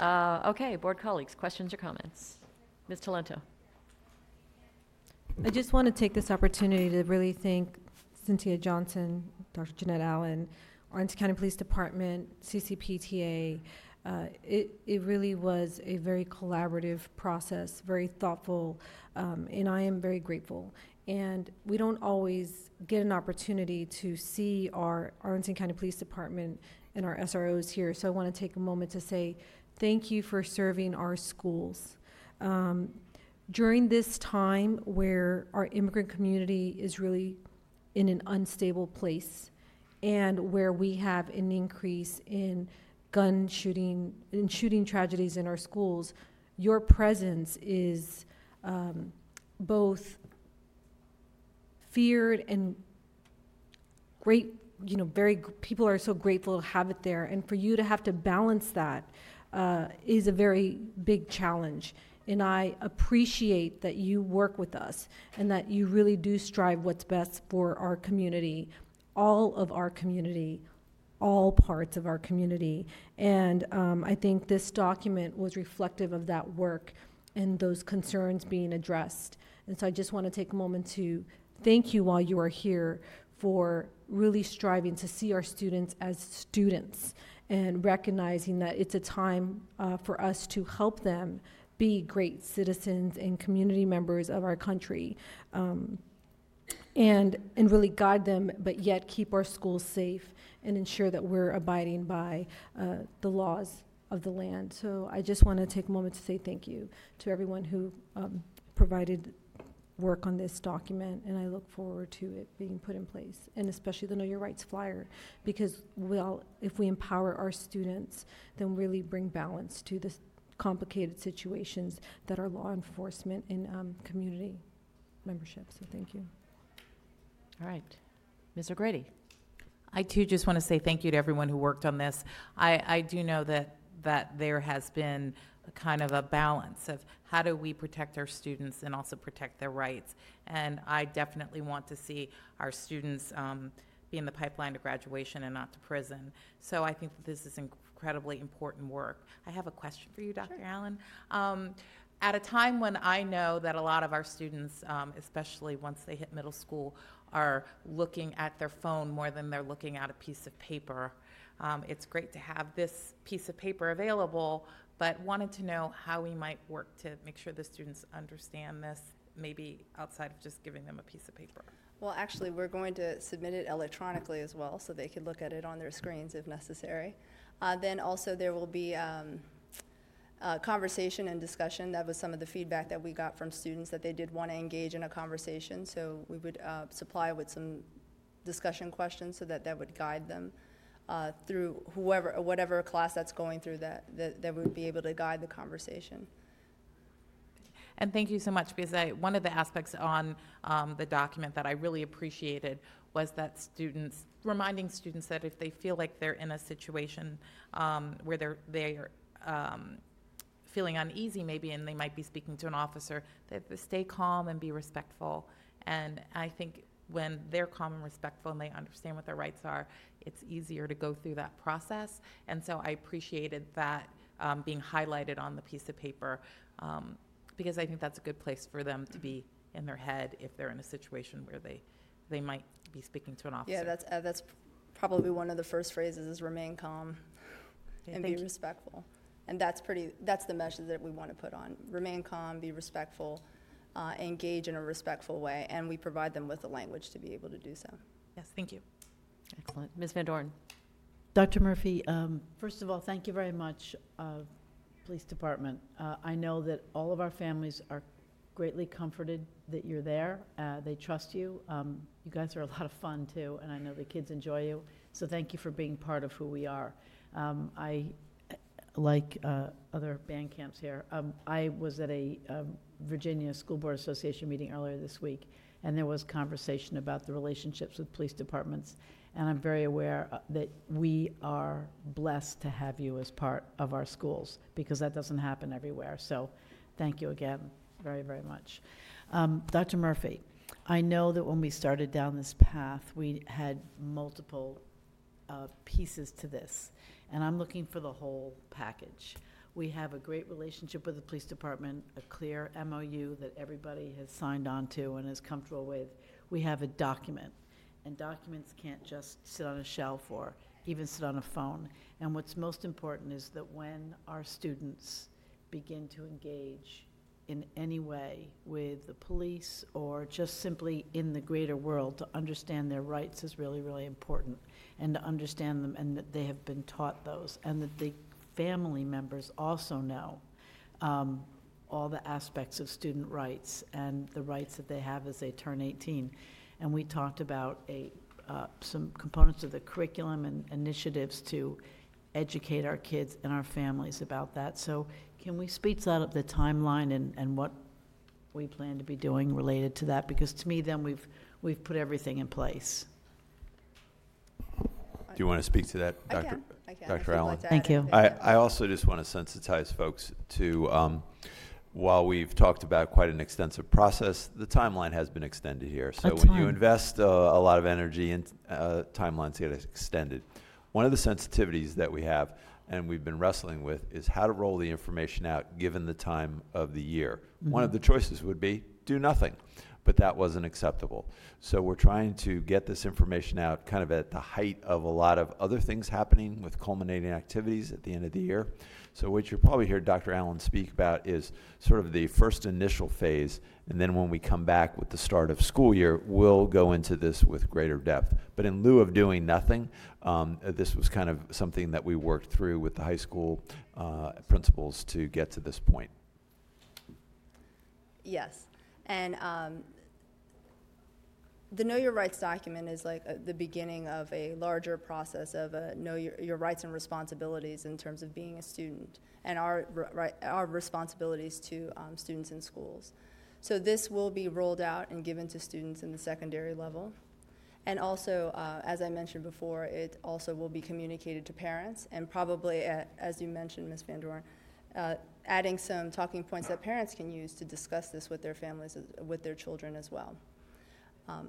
Uh, Okay, board colleagues, questions or comments? Ms. Talento? I just want to take this opportunity to really thank Cynthia Johnson, Dr. Jeanette Allen, Orange County Police Department, CCPTA. Uh, It, it really was a very collaborative process, very thoughtful, um, and I am very grateful. And we don't always get an opportunity to see our Arlington County Police Department and our SROs here. So I want to take a moment to say thank you for serving our schools. Um, during this time where our immigrant community is really in an unstable place and where we have an increase in gun shooting in shooting tragedies in our schools your presence is um, both feared and great you know very people are so grateful to have it there and for you to have to balance that uh, is a very big challenge and I appreciate that you work with us and that you really do strive what's best for our community, all of our community, all parts of our community. And um, I think this document was reflective of that work and those concerns being addressed. And so I just want to take a moment to thank you while you are here for really striving to see our students as students and recognizing that it's a time uh, for us to help them be great citizens and community members of our country um, and, and really guide them, but yet keep our schools safe and ensure that we're abiding by uh, the laws of the land. So I just want to take a moment to say thank you to everyone who um, provided work on this document, and I look forward to it being put in place, and especially the Know Your Rights flyer, because well, if we empower our students, then really bring balance to the complicated situations that are law enforcement and um, community membership. So thank you. All right. Ms. O'Grady? I too just want to say thank you to everyone who worked on this. I, I do know that, that there has been a kind of a balance of how do we protect our students and also protect their rights. And I definitely want to see our students um, be in the pipeline to graduation and not to prison. So I think that this is incredibly important work. I have a question for you, Dr. Allen. Um, at a time when I know that a lot of our students, um, especially once they hit middle school, are looking at their phone more than they're looking at a piece of paper. Um, it's great to have this piece of paper available, but wanted to know how we might work to make sure the students understand this, maybe outside of just giving them a piece of paper. Well, actually, we're going to submit it electronically as well, so they can look at it on their screens if necessary. Uh, Then also, there will be um, uh, conversation and discussion. That was some of the feedback that we got from students, that they did want to engage in a conversation. So we would uh, supply with some discussion questions so that that would guide them uh, through whoever, whatever class that's going through, that, that that would be able to guide the conversation. And thank you so much, because I, one of the aspects on um, the document that I really appreciated was that students, reminding students that if they feel like they're in a situation um, where they're, they're um, feeling uneasy maybe, and they might be speaking to an officer, that they stay calm and be respectful. And I think when they're calm and respectful and they understand what their rights are, it's easier to go through that process. And so I appreciated that um, being highlighted on the piece of paper. Um, because I think that's a good place for them to be in their head if they're in a situation where they, they might be speaking to an officer. Yeah, that's, uh, that's probably one of the first phrases is remain calm and be you. respectful. And that's pretty, that's the message that we want to put on. Remain calm, be respectful, uh, engage in a respectful way, and we provide them with the language to be able to do so. Yes, thank you. Excellent. Ms. Van Doren? Dr. Murphy, um, first of all, thank you very much, uh, Police Department. Uh, I know that all of our families are greatly comforted that you're there. Uh, They trust you. Um, You guys are a lot of fun, too, and I know the kids enjoy you. So thank you for being part of who we are. Um, I, like uh, other band camps here, um, I was at a Virginia School Board Association meeting earlier this week, and there was conversation about the relationships with police departments. And I'm very aware uh, that we are blessed to have you as part of our schools, because that doesn't happen everywhere. So thank you again, very, very much. Um, Dr. Murphy, I know that when we started down this path, we had multiple uh, pieces to this, and I'm looking for the whole package. We have a great relationship with the police department, a clear MOU that everybody has signed on to and is comfortable with. We have a document, and documents can't just sit on a shelf or even sit on a phone. And what's most important is that when our students begin to engage in any way with the police or just simply in the greater world, to understand their rights is really, really important. And to understand them, and that they have been taught those, and that the family members also know um, all the aspects of student rights and the rights that they have as they turn 18. And we talked about a, uh, some components of the curriculum and initiatives to educate our kids and our families about that. So can we speak to that, the timeline and, and what we plan to be doing related to that? Because to me, then we've, we've put everything in place. Do you want to speak to that, I Dr.? can, I can. Dr. if you'd like Allen? Thank you. I, I also just want to sensitize folks to, um, while we've talked about quite an extensive process, the timeline has been extended here. So That's when you fine. invest uh, a lot of energy in, uh, timelines get extended. One of the sensitivities that we have, and we've been wrestling with, is how to roll the information out given the time of the year. One of mm-hmm. the choices would be do nothing, but that wasn't acceptable. So we're trying to get this information out kind of at the height of a lot of other things happening with culminating activities at the end of the year. So what you'll probably hear Dr. Allen speak about is sort of the first initial phase, and then when we come back with the start of school year, we'll go into this with greater depth. But in lieu of doing nothing, um, this was kind of something that we worked through with the high school uh, principals to get to this point. Yes, and um, the Know Your Rights document is like uh, the beginning of a larger process of uh, know your, your rights and responsibilities in terms of being a student and our, right, our responsibilities to um, students in schools. So this will be rolled out and given to students in the secondary level. And also, uh, as I mentioned before, it also will be communicated to parents and probably, uh, as you mentioned, Ms. Van Doren, uh, adding some talking points that parents can use to discuss this with their families, with their children as well. Um,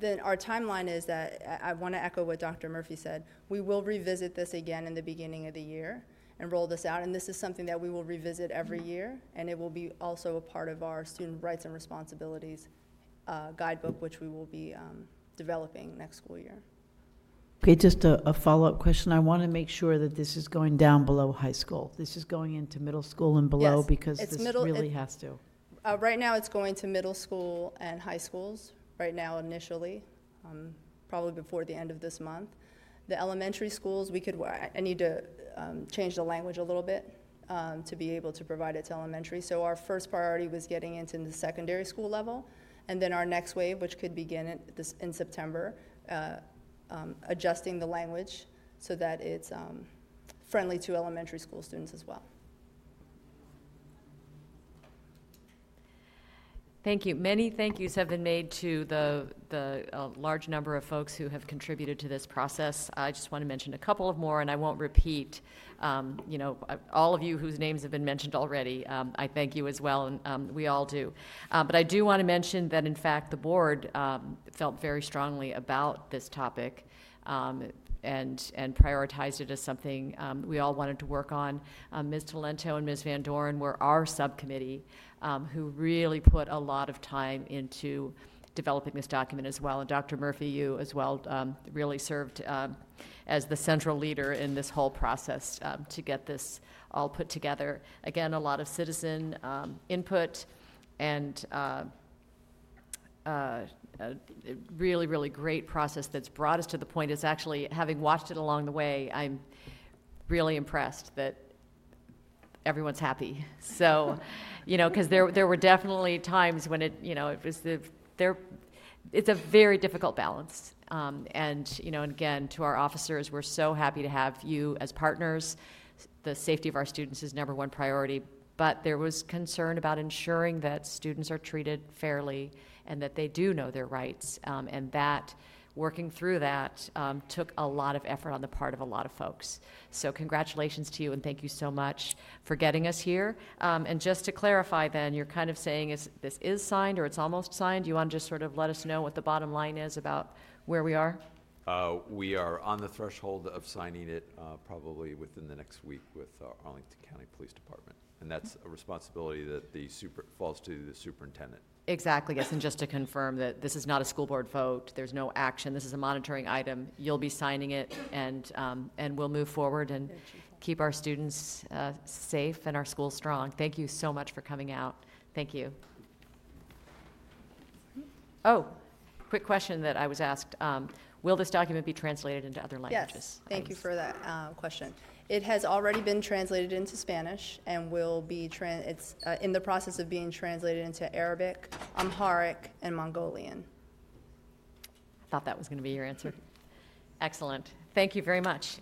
Then our timeline is that, I, want to echo what Dr. Murphy said, we will revisit this again in the beginning of the year and roll this out, and this is something that we will revisit every year, and it will be also a part of our student rights and responsibilities uh, guidebook, which we will be um, developing next school year. Okay, just a, a follow-up question. I want to make sure that this is going down below high school. This is going into middle school and below Yes, because it's this middle- really it- has to. Uh, Right now, it's going to middle school and high schools, right now initially, um, probably before the end of this month. The elementary schools, we could, I I need to um, change the language a little bit um, to be able to provide it to elementary. So our first priority was getting into the secondary school level, and then our next wave, which could begin in this- in September, uh, um, adjusting the language so that it's um, friendly to elementary school students as well. Thank you. Many thank yous have been made to the, the uh, large number of folks who have contributed to this process. I just want to mention a couple of more, and I won't repeat, um, you know, uh, all of you whose names have been mentioned already. Um, I thank you as well, and um, we all do. Uh, But I do want to mention that, in fact, the board um, felt very strongly about this topic um, and, and prioritized it as something um, we all wanted to work on. Um, Ms. Talento and Ms. Van Doren were our subcommittee um, who really put a lot of time into developing this document as well. And Dr. Murphy, you as well, um, really served um, as the central leader in this whole process um, to get this all put together. Again, a lot of citizen input and uh, uh, a really, really great process that's brought us to the point is actually, having watched it along the way, I'm really impressed that everyone's happy. So, you know, because there, there were definitely times when it, you know, it was the, there, it's a very difficult balance. Um, and, you know, and again, to our officers, we're so happy to have you as partners. The safety of our students is number one priority, but there was concern about ensuring that students are treated fairly and that they do know their rights. Um, and that, working through that, um, took a lot of effort on the part of a lot of folks. So congratulations to you and thank you so much for getting us here. Um, and just to clarify then, you're kind of saying is this is signed or it's almost signed? You want to just sort of let us know what the bottom line is about where we are? Uh, We are on the threshold of signing it uh, probably within the next week with uh, Arlington County Police Department. And that's a responsibility that the super, falls to the superintendent. Exactly, yes, and just to confirm that this is not a school board vote, there's no action, this is a monitoring item. You'll be signing it, and, um, and we'll move forward and keep our students uh, safe and our schools strong. Thank you so much for coming out. Thank you. Oh, quick question that I was asked. Um, Will this document be translated into other languages? Yes, thank you for that uh, question. It has already been translated into Spanish and will be, it's uh, in the process of being translated into Arabic, Amharic, and Mongolian. I thought that was going to be your answer. Excellent. Thank you very much.